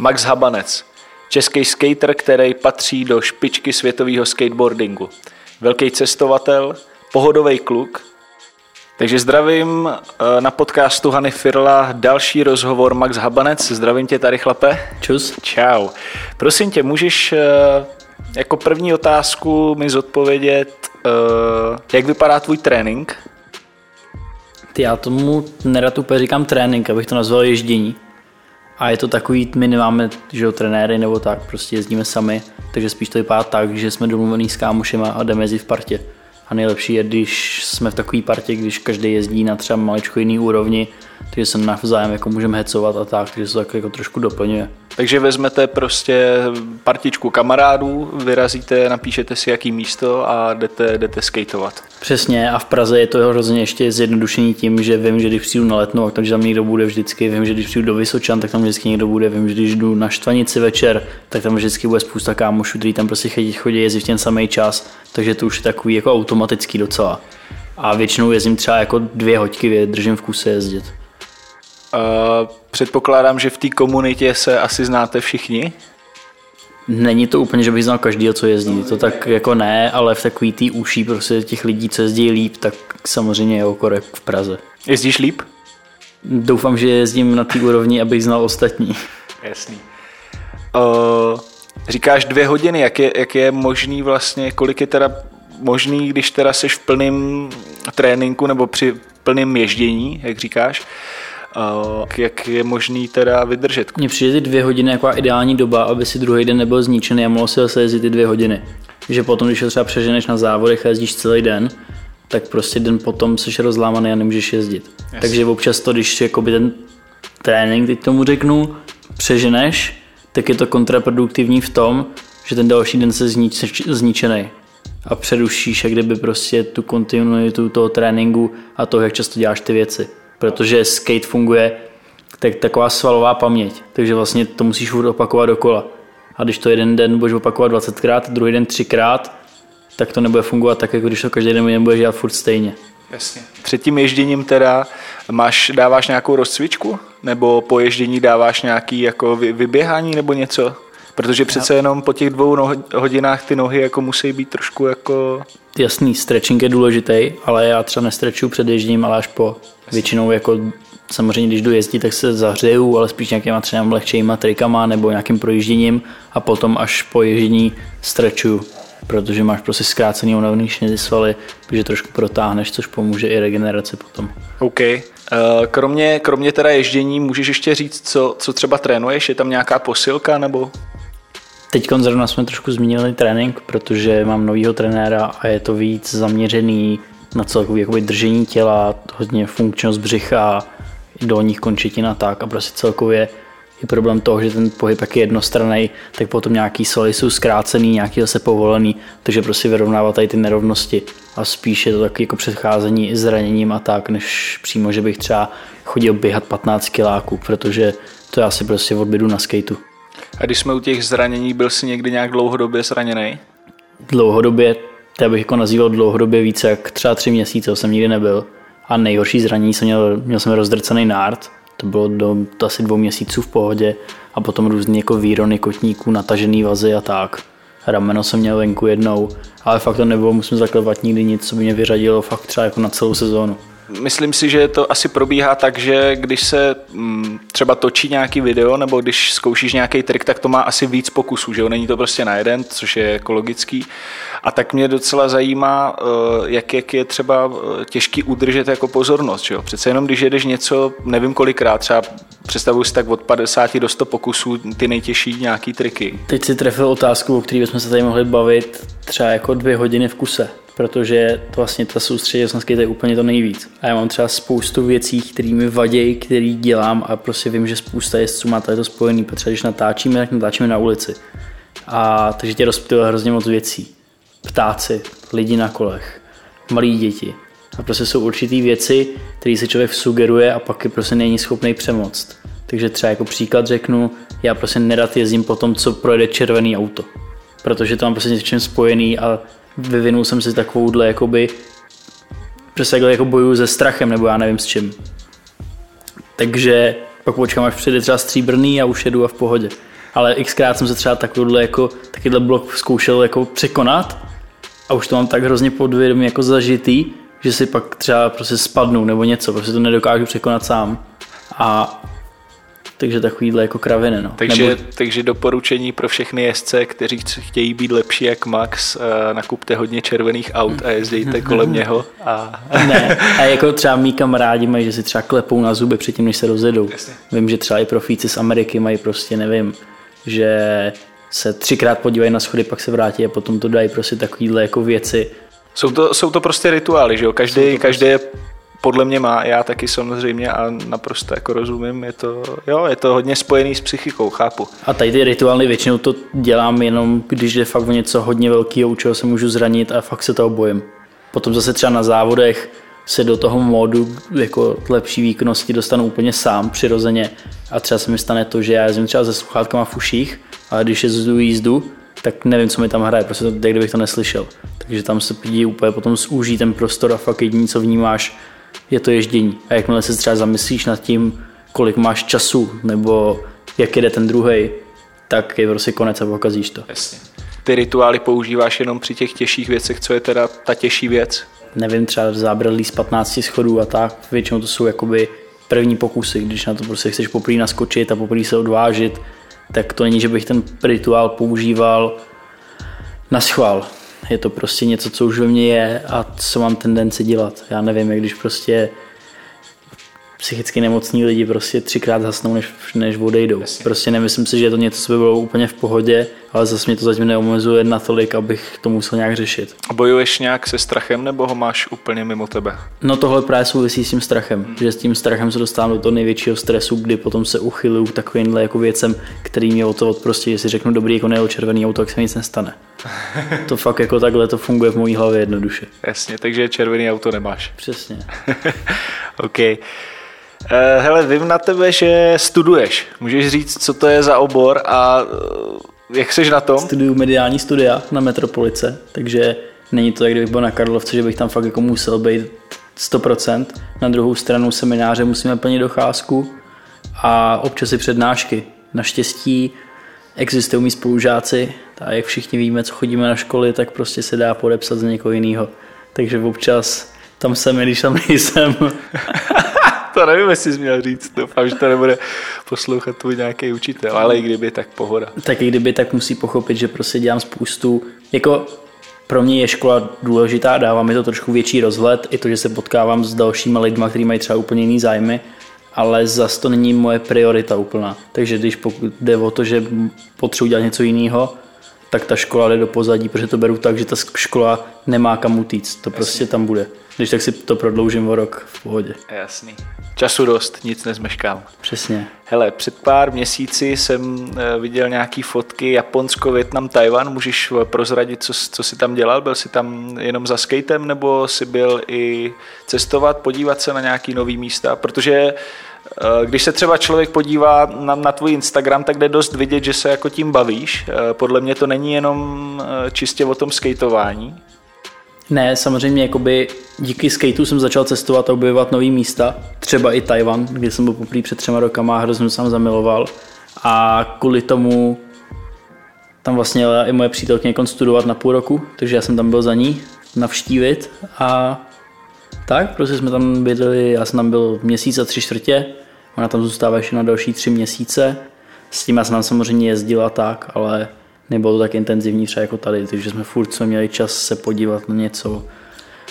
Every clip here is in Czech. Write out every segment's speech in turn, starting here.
Max Habanec, český skater, který patří do špičky světového skateboardingu. Velký cestovatel, pohodový kluk. Takže zdravím eh, na podcastu Hany Firla další rozhovor Max Habanec. Zdravím tě tady, chlape. Čus. Čau. Prosím tě, můžeš eh, jako první otázku mi zodpovědět, eh, jak vypadá tvůj trénink? Ty já tomu nerad úplně říkám trénink, abych to nazval ježdění. A je to takový, my nemáme že jo, trenéry nebo tak, prostě jezdíme sami, takže spíš to vypadá tak, že jsme domluvený s kámošema a jdeme jezdit v partě. A nejlepší je, když jsme v takové partě, když každý jezdí na třeba maličko jiný úrovni, takže se navzájem jako můžeme hecovat a tak, takže se to tak jako trošku doplňuje. Takže vezmete prostě partičku kamarádů, vyrazíte, napíšete si jaký místo a jdete, jdete skateovat. Přesně a v Praze je to hrozně ještě zjednodušení tím, že vím, že když přijdu na letnou, takže tam někdo bude vždycky, vím, že když přijdu do Vysočan, tak tam vždycky někdo bude, vím, že když jdu na Štvanici večer, tak tam vždycky bude spousta kámošů, kteří tam prostě chodí, chodí jezdit v ten samý čas, takže to už je takový jako automatický docela. A většinou jezdím třeba jako dvě hoďky, držím v kuse jezdit. Uh, předpokládám, že v té komunitě se asi znáte všichni? Není to úplně, že bych znal každý, co jezdí. To tak jako ne, ale v takový tý uší prostě těch lidí, co jezdí líp, tak samozřejmě je okorek v Praze. Jezdíš líp? Doufám, že jezdím na té úrovni, abych znal ostatní. Jasný. Uh, říkáš dvě hodiny, jak je, jak je možný vlastně, kolik je teda možný, když teda seš v plném tréninku nebo při plném ježdění, jak říkáš, jak je možný teda vydržet? Mně přijde ty dvě hodiny jako ideální doba, aby si druhý den nebyl zničený a mohl si zase jezdit ty dvě hodiny. Že potom, když se třeba přeženeš na závodech a jezdíš celý den, tak prostě den potom jsi rozlámaný a nemůžeš jezdit. Yes. Takže občas to, když jakoby ten trénink, teď tomu řeknu, přeženeš, tak je to kontraproduktivní v tom, že ten další den se znič, zničený a přerušíš jak kdyby prostě tu kontinuitu toho tréninku a toho, jak často děláš ty věci protože skate funguje tak taková svalová paměť, takže vlastně to musíš furt opakovat dokola. A když to jeden den budeš opakovat 20krát, druhý den třikrát, tak to nebude fungovat tak, jako když to každý den nebudeš dělat furt stejně. Jasně. Třetím ježděním teda máš, dáváš nějakou rozcvičku? Nebo po ježdění dáváš nějaký jako vyběhání nebo něco? Protože přece jenom po těch dvou hodinách ty nohy jako musí být trošku jako... Jasný, stretching je důležitý, ale já třeba nestrečuju před ježděním, ale až po. Většinou jako samozřejmě, když jdu jezdit, tak se zahřeju, ale spíš nějakýma třeba lehčíma trikama nebo nějakým projížděním a potom až po ježdění strečuju, protože máš prostě zkrácený unavný šnězy svaly, takže trošku protáhneš, což pomůže i regeneraci potom. OK. Eh, kromě, kromě teda ježdění můžeš ještě říct, co, co třeba trénuješ? Je tam nějaká posilka nebo? Teď zrovna jsme trošku zmínili trénink, protože mám novýho trenéra a je to víc zaměřený na celkový jakoby držení těla, hodně funkčnost břicha, dolních končetin a tak a prostě celkově je problém toho, že ten pohyb jak je jednostranný, tak potom nějaký svaly jsou zkrácený, nějaký zase povolený, takže prostě vyrovnává tady ty nerovnosti a spíš je to taky jako předcházení zraněním a tak, než přímo, že bych třeba chodil běhat 15 kiláků, protože to já si prostě odbědu na skateu. A když jsme u těch zranění, byl jsi někdy nějak dlouhodobě zraněný? Dlouhodobě, to bych jako nazýval dlouhodobě více jak třeba tři měsíce, jsem nikdy nebyl. A nejhorší zranění jsem měl, měl jsem rozdrcený nárt, to bylo do to asi dvou měsíců v pohodě a potom různý jako výrony kotníků, natažený vazy a tak. Rameno jsem měl venku jednou, ale fakt to nebylo, musím zaklepat nikdy nic, co by mě vyřadilo fakt třeba jako na celou sezónu. Myslím si, že to asi probíhá tak, že když se mm, třeba točí nějaký video nebo když zkoušíš nějaký trik, tak to má asi víc pokusů, že jo? Není to prostě na jeden, což je ekologický. A tak mě docela zajímá, eh, jak, jak je třeba eh, těžký udržet jako pozornost, že jo? Přece jenom, když jedeš něco, nevím kolikrát, třeba představuji si tak od 50 do 100 pokusů ty nejtěžší nějaký triky. Teď si trefil otázku, o které bychom se tady mohli bavit třeba jako dvě hodiny v kuse protože to vlastně ta soustředěnost je úplně to nejvíc. A já mám třeba spoustu věcí, které mi vadí, které dělám a prostě vím, že spousta jezdců má tady to spojený, protože když natáčíme, tak natáčíme na ulici. A takže tě rozptyluje hrozně moc věcí. Ptáci, lidi na kolech, malí děti. A prostě jsou určitý věci, které se člověk sugeruje a pak je prostě není schopný přemoct. Takže třeba jako příklad řeknu, já prostě nerad jezdím po tom, co projede červený auto. Protože to mám prostě něčím spojený a vyvinul jsem si takovouhle jakoby přesně jako boju se strachem, nebo já nevím s čím. Takže pak počkám, až přijde třeba stříbrný a už jedu a v pohodě. Ale xkrát jsem se třeba takovýhle jako, takovýhle blok zkoušel jako překonat a už to mám tak hrozně podvědomě jako zažitý, že si pak třeba prostě spadnu nebo něco, prostě to nedokážu překonat sám. A takže takovýhle jako kraviny. No. Takže, Nebo... takže doporučení pro všechny jezdce, kteří chtějí být lepší jak Max, uh, nakupte hodně červených aut a jezdějte kolem něho. A... ne, a jako třeba mý kamarádi mají, že si třeba klepou na zuby předtím, než se rozjedou. Jasně. Vím, že třeba i profíci z Ameriky mají prostě, nevím, že se třikrát podívají na schody, pak se vrátí a potom to dají prostě takovýhle jako věci. Jsou to, jsou to prostě rituály, že jo? Každý, každý je podle mě má, já taky samozřejmě a naprosto jako rozumím, je to, jo, je to hodně spojený s psychikou, chápu. A tady ty rituály většinou to dělám jenom, když je fakt o něco hodně velkého, u čeho se můžu zranit a fakt se toho bojím. Potom zase třeba na závodech se do toho módu jako lepší výkonnosti dostanu úplně sám, přirozeně. A třeba se mi stane to, že já jezdím třeba se sluchátkama v uších, ale když jezdu jízdu, tak nevím, co mi tam hraje, prostě to, kdybych to neslyšel. Takže tam se pídí úplně potom zúží ten prostor a fakt jediný, co vnímáš, je to ježdění. A jakmile se třeba zamyslíš nad tím, kolik máš času, nebo jak jede ten druhý, tak je prostě konec a pokazíš to. Jasně. Ty rituály používáš jenom při těch těžších věcech, co je teda ta těžší věc? Nevím, třeba zábradlí z 15 schodů a tak, většinou to jsou jakoby první pokusy, když na to prostě chceš poprvé naskočit a poprvé se odvážit, tak to není, že bych ten rituál používal na schvál je to prostě něco, co už ve mně je a co mám tendenci dělat. Já nevím, jak když prostě psychicky nemocní lidi prostě třikrát hasnou, než, než odejdou. Jasně. Prostě nemyslím si, že je to něco, co by bylo úplně v pohodě, ale zase mě to zatím neomezuje natolik, abych to musel nějak řešit. A bojuješ nějak se strachem, nebo ho máš úplně mimo tebe? No tohle právě souvisí s tím strachem, hmm. že s tím strachem se dostávám do toho největšího stresu, kdy potom se uchyluju takovýmhle jako věcem, který mě o to prostě, jestli řeknu dobrý jako nejel červený auto, tak se nic nestane. to fakt jako takhle to funguje v mojí hlavě jednoduše. Jasně, takže červený auto nemáš. Přesně. OK. Uh, hele, vím na tebe, že studuješ. Můžeš říct, co to je za obor a uh, jak jsi na tom? Studuju mediální studia na Metropolice, takže není to, jak kdybych byl na Karlovce, že bych tam fakt jako musel být 100%. Na druhou stranu semináře musíme plnit docházku a občas i přednášky. Naštěstí existují mý spolužáci a jak všichni víme, co chodíme na školy, tak prostě se dá podepsat za někoho jiného. Takže občas tam jsem, když tam nejsem. to nevím, jestli jsi měl říct. Doufám, že to nebude poslouchat tvůj nějaký učitel, ale i kdyby, tak pohoda. Tak i kdyby, tak musí pochopit, že prostě dělám spoustu, jako pro mě je škola důležitá, dává mi to trošku větší rozhled, i to, že se potkávám s dalšími lidmi, kteří mají třeba úplně jiný zájmy, ale zas to není moje priorita úplná. Takže když pokud jde o to, že potřebuji dělat něco jiného, tak ta škola jde do pozadí, protože to beru tak, že ta škola nemá kam utíct. To Jasně. prostě tam bude. Když tak si to prodloužím o rok v pohodě. Jasný. Času dost, nic nezmeškám. Přesně. Hele, před pár měsíci jsem eh, viděl nějaký fotky Japonsko, Větnam, Tajvan. Můžeš eh, prozradit, co, co jsi tam dělal? Byl jsi tam jenom za skatem nebo jsi byl i cestovat, podívat se na nějaký nový místa? Protože eh, když se třeba člověk podívá na, na tvůj Instagram, tak jde dost vidět, že se jako tím bavíš. Podle mě to není jenom čistě o tom skateování. Ne, samozřejmě jakoby díky skateu jsem začal cestovat a objevovat nový místa, třeba i Tajvan, kde jsem byl poprvé před třema rokama a hrozně jsem zamiloval. A kvůli tomu tam vlastně i moje přítelkyně studovat na půl roku, takže já jsem tam byl za ní navštívit a tak, prostě jsme tam bydleli, já jsem tam byl měsíc a tři čtvrtě, ona tam zůstává ještě na další tři měsíce. S tím já jsem tam samozřejmě jezdila tak, ale nebylo to tak intenzivní třeba jako tady, takže jsme furt jsme měli čas se podívat na něco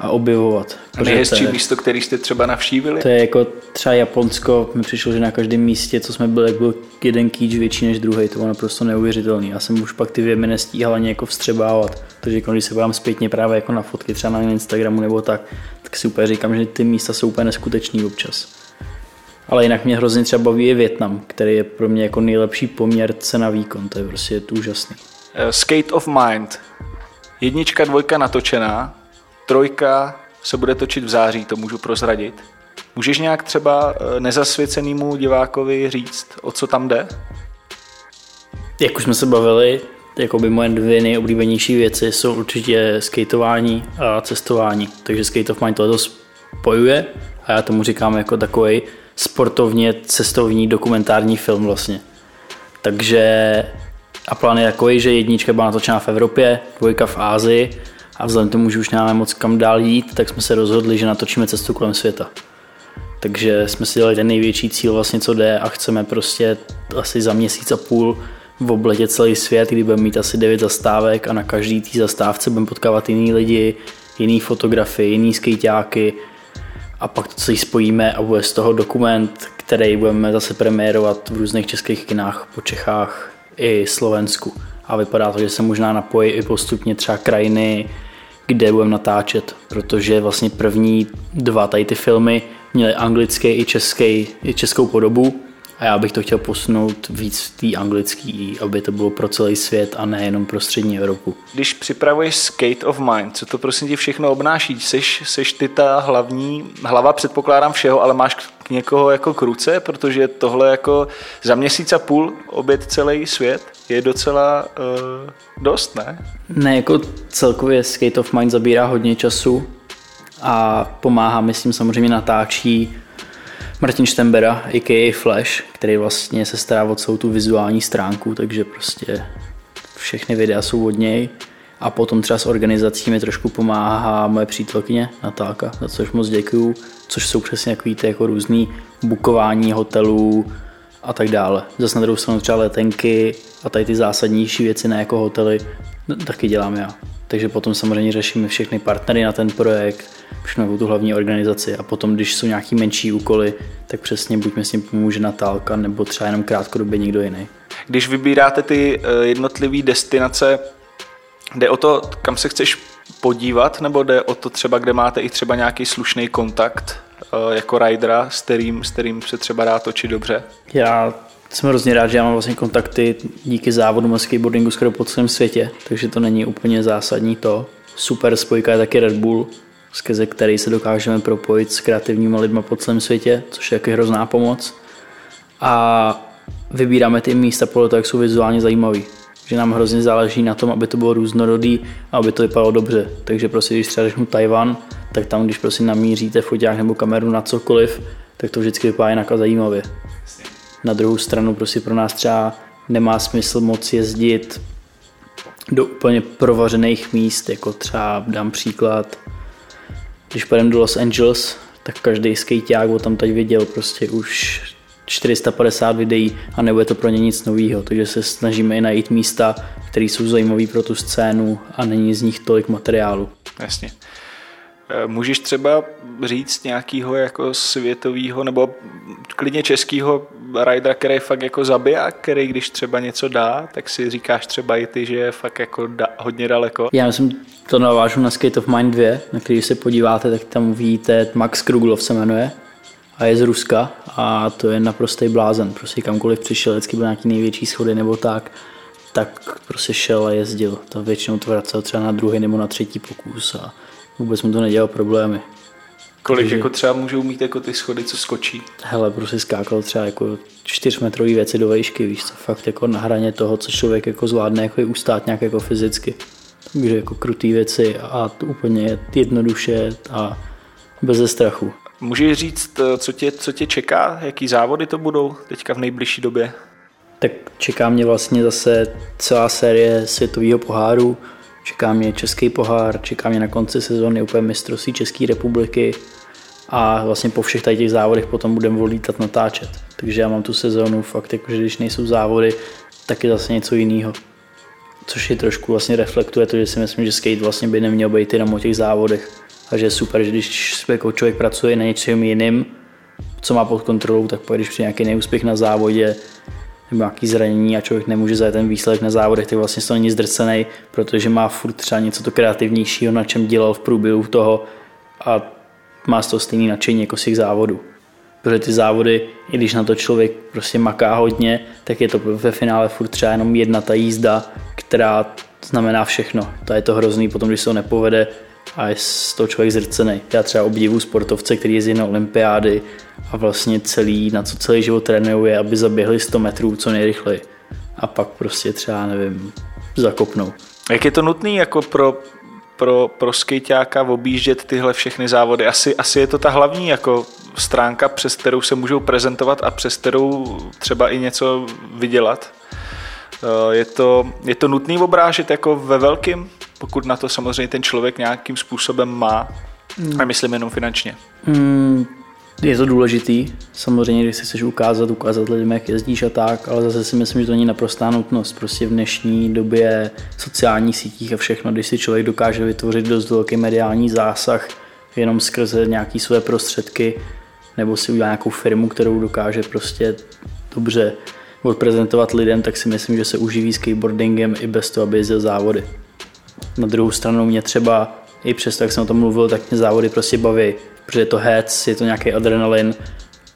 a objevovat. A nejhezčí místo, který jste třeba navštívili? To je jako třeba Japonsko, mi přišlo, že na každém místě, co jsme byli, byl jeden kýč větší než druhý, to bylo naprosto neuvěřitelný. Já jsem už pak ty věmy nestíhal ani jako vstřebávat, takže jako když se podám zpětně právě jako na fotky třeba na Instagramu nebo tak, tak si úplně říkám, že ty místa jsou úplně neskutečný občas. Ale jinak mě hrozně třeba baví je Větnam, který je pro mě jako nejlepší poměr cena výkon, to je prostě to úžasný. Uh, Skate of Mind. Jednička, dvojka natočená, trojka se bude točit v září, to můžu prozradit. Můžeš nějak třeba eh, nezasvěcenému divákovi říct, o co tam jde? Jak už jsme se bavili, jako by moje dvě nejoblíbenější věci jsou určitě skateování a cestování. Takže Skate of Mind to spojuje a já tomu říkám jako takový sportovně cestovní dokumentární film vlastně. Takže a plán je takový, že jednička byla natočena v Evropě, dvojka v Ázii a vzhledem tomu, že už nemáme moc kam dál jít, tak jsme se rozhodli, že natočíme cestu kolem světa. Takže jsme si dali ten největší cíl vlastně, co jde a chceme prostě asi za měsíc a půl v obletě celý svět, kdy budeme mít asi 9 zastávek a na každý té zastávce budeme potkávat jiný lidi, jiný fotografy, jiný skejťáky a pak to celý spojíme a bude z toho dokument, který budeme zase premiérovat v různých českých kinách po Čechách i Slovensku. A vypadá to, že se možná napojí i postupně třeba krajiny, kde budeme natáčet, protože vlastně první dva tady ty filmy měly anglický i český, i českou podobu a já bych to chtěl posunout víc v té anglický, aby to bylo pro celý svět a nejenom pro střední Evropu. Když připravuješ Skate of Mind, co to prosím tě všechno obnáší? Seš, seš ty ta hlavní, hlava předpokládám všeho, ale máš k někoho jako k ruce, protože tohle jako za měsíc a půl obět celý svět je docela uh, dost, ne? Ne, jako celkově Skate of Mind zabírá hodně času a pomáhá mi s tím samozřejmě natáčí Martin Štembera, a.k.a. Flash, který vlastně se stará o celou tu vizuální stránku, takže prostě všechny videa jsou od něj. A potom třeba s organizací mi trošku pomáhá moje přítelkyně Natálka, za což moc děkuju, což jsou přesně takový ty jako různý bukování hotelů a tak dále. Zase na druhou stranu třeba letenky a tady ty zásadnější věci, ne jako hotely, no, taky dělám já. Takže potom samozřejmě řešíme všechny partnery na ten projekt, všechno tu hlavní organizaci a potom, když jsou nějaký menší úkoly, tak přesně buď mi s tím pomůže Natálka nebo třeba jenom krátkodobě někdo jiný. Když vybíráte ty eh, jednotlivé destinace, jde o to, kam se chceš podívat, nebo jde o to třeba, kde máte i třeba nějaký slušný kontakt eh, jako ridera, s kterým, s kterým se třeba dá točit dobře? Já jsem hrozně rád, že já mám vlastně kontakty díky závodu na skateboardingu skoro po celém světě, takže to není úplně zásadní to. Super spojka je taky Red Bull, skrze který se dokážeme propojit s kreativními lidmi po celém světě, což je taky hrozná pomoc. A vybíráme ty místa podle toho, jak jsou vizuálně zajímavý. Že nám hrozně záleží na tom, aby to bylo různorodý a aby to vypadalo dobře. Takže prostě, když třeba řeknu Tajvan, tak tam, když prostě namíříte foťák nebo kameru na cokoliv, tak to vždycky vypadá jinak a zajímavě. Na druhou stranu prostě pro nás třeba nemá smysl moc jezdit do úplně provařených míst, jako třeba dám příklad, když pojedeme do Los Angeles, tak každý skejťák o tam teď viděl prostě už 450 videí a nebude to pro ně nic nového, takže se snažíme i najít místa, které jsou zajímavé pro tu scénu a není z nich tolik materiálu. Jasně. Eh, můžeš třeba říct nějakého jako světového nebo klidně českého ridera, který fakt jako zabija, který když třeba něco dá, tak si říkáš třeba i ty, že je fakt jako da, hodně daleko. Já myslím, to navážu na Skate of Mind 2, na který se podíváte, tak tam uvidíte Max Kruglov se jmenuje a je z Ruska a to je naprostý blázen. Prostě kamkoliv přišel, vždycky byl nějaký největší schody nebo tak, tak prostě šel a jezdil. To většinou to vracel třeba na druhý nebo na třetí pokus a vůbec mu to nedělalo problémy. Kolik Takže, jako třeba můžou mít jako ty schody, co skočí? Hele, prostě skákal třeba jako čtyřmetrový věci do vejšky, víš co, fakt jako na hraně toho, co člověk jako zvládne jako ustát nějak jako fyzicky. Takže jako krutý věci a to úplně jednoduše a bez strachu. Můžeš říct, co tě, co tě čeká, jaký závody to budou teďka v nejbližší době? Tak čeká mě vlastně zase celá série světového poháru, Čeká mě Český pohár, čeká mě na konci sezóny úplně mistrovství České republiky a vlastně po všech těch závodech potom budeme volítat natáčet. Takže já mám tu sezónu fakt jako, že když nejsou závody, tak je zase něco jiného. Což je trošku vlastně reflektuje to, že si myslím, že skate vlastně by neměl být jenom o těch závodech. A že je super, že když jako člověk pracuje na něčem jiným, co má pod kontrolou, tak když přijde nějaký neúspěch na závodě, nebo nějaký zranění a člověk nemůže zajet ten výsledek na závodech, tak vlastně to není zdrcený, protože má furt třeba něco to kreativnějšího, na čem dělal v průběhu toho a má z toho stejný nadšení jako z těch závodů. Protože ty závody, i když na to člověk prostě maká hodně, tak je to ve finále furt třeba jenom jedna ta jízda, která znamená všechno. To je to hrozný, potom když se to nepovede, a je z toho člověk zrcený. Já třeba obdivu sportovce, který jezdí na olympiády a vlastně celý, na co celý život trénují, je, aby zaběhli 100 metrů co nejrychleji. A pak prostě třeba, nevím, zakopnou. Jak je to nutný jako pro pro, pro skejťáka objíždět tyhle všechny závody. Asi, asi je to ta hlavní jako stránka, přes kterou se můžou prezentovat a přes kterou třeba i něco vydělat. Eh, je to, je to nutný obrážet jako ve velkým, pokud na to samozřejmě ten člověk nějakým způsobem má, mm. a myslím jenom finančně. Mm, je to důležitý, samozřejmě, když si chceš ukázat, ukázat lidem, jak jezdíš a tak, ale zase si myslím, že to není naprostá nutnost. Prostě v dnešní době sociálních sítích a všechno, když si člověk dokáže vytvořit dost velký mediální zásah jenom skrze nějaké své prostředky, nebo si udělá nějakou firmu, kterou dokáže prostě dobře odprezentovat lidem, tak si myslím, že se uživí skateboardingem i bez toho, aby jezdil závody. Na druhou stranu mě třeba, i přesto, jak jsem o tom mluvil, tak mě závody prostě baví, protože je to hec, je to nějaký adrenalin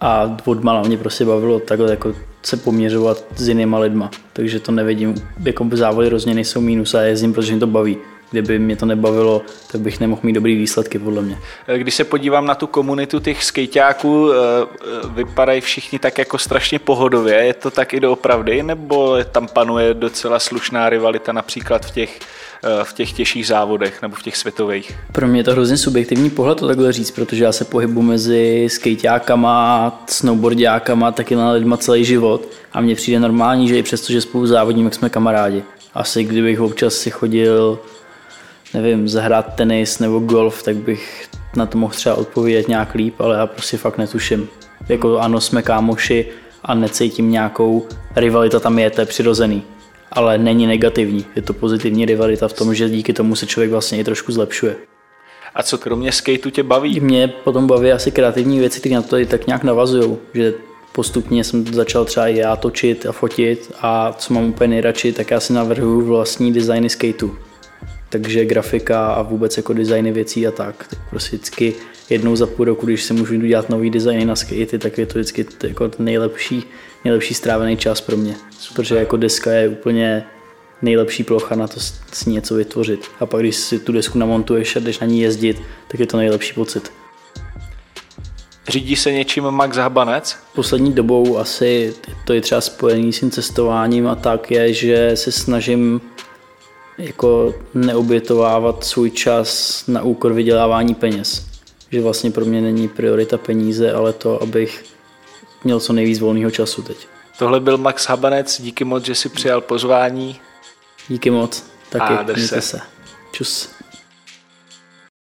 a od mala mě prostě bavilo takhle jako se poměřovat s jinýma lidma, takže to nevidím, jako závody rozně nejsou mínus a jezdím, protože mě to baví kdyby mě to nebavilo, tak bych nemohl mít dobrý výsledky, podle mě. Když se podívám na tu komunitu těch skejťáků, eh, eh, vypadají všichni tak jako strašně pohodově, je to tak i doopravdy, nebo tam panuje docela slušná rivalita například v těch eh, v těch těžších závodech nebo v těch světových? Pro mě je to hrozně subjektivní pohled to takhle říct, protože já se pohybu mezi skejťákama, snowboardiákama, taky na lidma celý život a mně přijde normální, že i přesto, že spolu závodíme, jak jsme kamarádi. Asi kdybych občas si chodil nevím, zahrát tenis nebo golf, tak bych na to mohl třeba odpovědět nějak líp, ale já prostě fakt netuším. Jako ano, jsme kámoši a necítím nějakou rivalita tam je, to je přirozený. Ale není negativní, je to pozitivní rivalita v tom, že díky tomu se člověk vlastně i trošku zlepšuje. A co kromě skateu tě baví? Mě potom baví asi kreativní věci, které na to i tak nějak navazují, že postupně jsem začal třeba i já točit a fotit a co mám úplně nejradši, tak já si navrhuji vlastní designy skateu takže grafika a vůbec jako designy věcí a tak. tak prostě vždycky jednou za půl roku, když si můžu dělat nový designy na skatey, tak je to vždycky jako nejlepší, nejlepší strávený čas pro mě. Super. Protože jako deska je úplně nejlepší plocha na to s ní něco vytvořit. A pak když si tu desku namontuješ a jdeš na ní jezdit, tak je to nejlepší pocit. Řídí se něčím Max Habanec? Poslední dobou asi to je třeba spojený s tím cestováním a tak je, že se snažím jako neobětovávat svůj čas na úkor vydělávání peněz. Že vlastně pro mě není priorita peníze, ale to, abych měl co nejvíc volného času teď. Tohle byl Max Habanec, díky moc, že si přijal pozvání. Díky moc, taky, A se. se. Čus.